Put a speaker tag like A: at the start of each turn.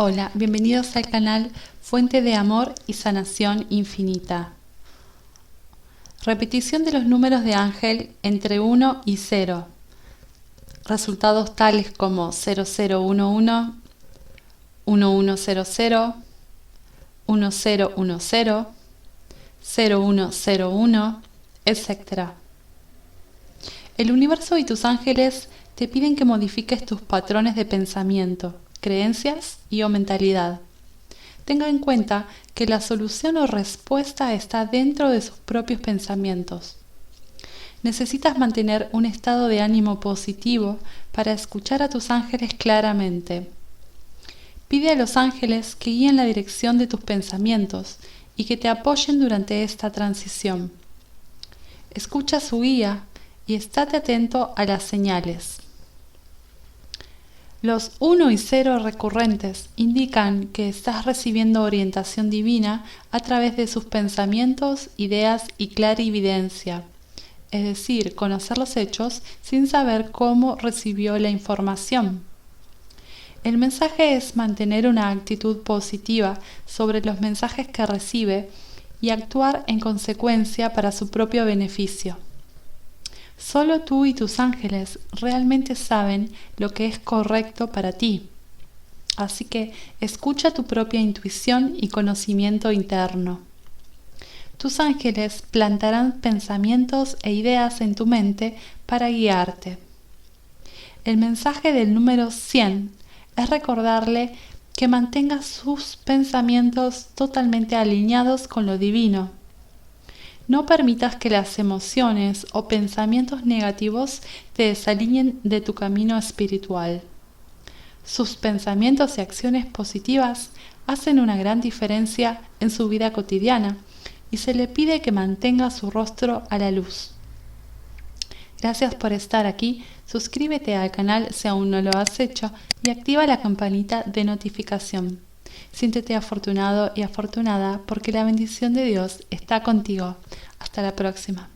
A: Hola, bienvenidos al canal Fuente de Amor y Sanación Infinita. Repetición de los números de ángel entre 1 y 0. Resultados tales como 0011, 1100, 1010, 0101, etc. El universo y tus ángeles te piden que modifiques tus patrones de pensamiento creencias y o mentalidad. Tenga en cuenta que la solución o respuesta está dentro de sus propios pensamientos. Necesitas mantener un estado de ánimo positivo para escuchar a tus ángeles claramente. Pide a los ángeles que guíen la dirección de tus pensamientos y que te apoyen durante esta transición. Escucha su guía y estate atento a las señales. Los 1 y 0 recurrentes indican que estás recibiendo orientación divina a través de sus pensamientos, ideas y clarividencia, es decir, conocer los hechos sin saber cómo recibió la información. El mensaje es mantener una actitud positiva sobre los mensajes que recibe y actuar en consecuencia para su propio beneficio. Solo tú y tus ángeles realmente saben lo que es correcto para ti. Así que escucha tu propia intuición y conocimiento interno. Tus ángeles plantarán pensamientos e ideas en tu mente para guiarte. El mensaje del número 100 es recordarle que mantenga sus pensamientos totalmente alineados con lo divino no permitas que las emociones o pensamientos negativos te desalineen de tu camino espiritual. Sus pensamientos y acciones positivas hacen una gran diferencia en su vida cotidiana y se le pide que mantenga su rostro a la luz. Gracias por estar aquí, suscríbete al canal si aún no lo has hecho y activa la campanita de notificación. Siéntete afortunado y afortunada porque la bendición de Dios está contigo. Hasta la próxima.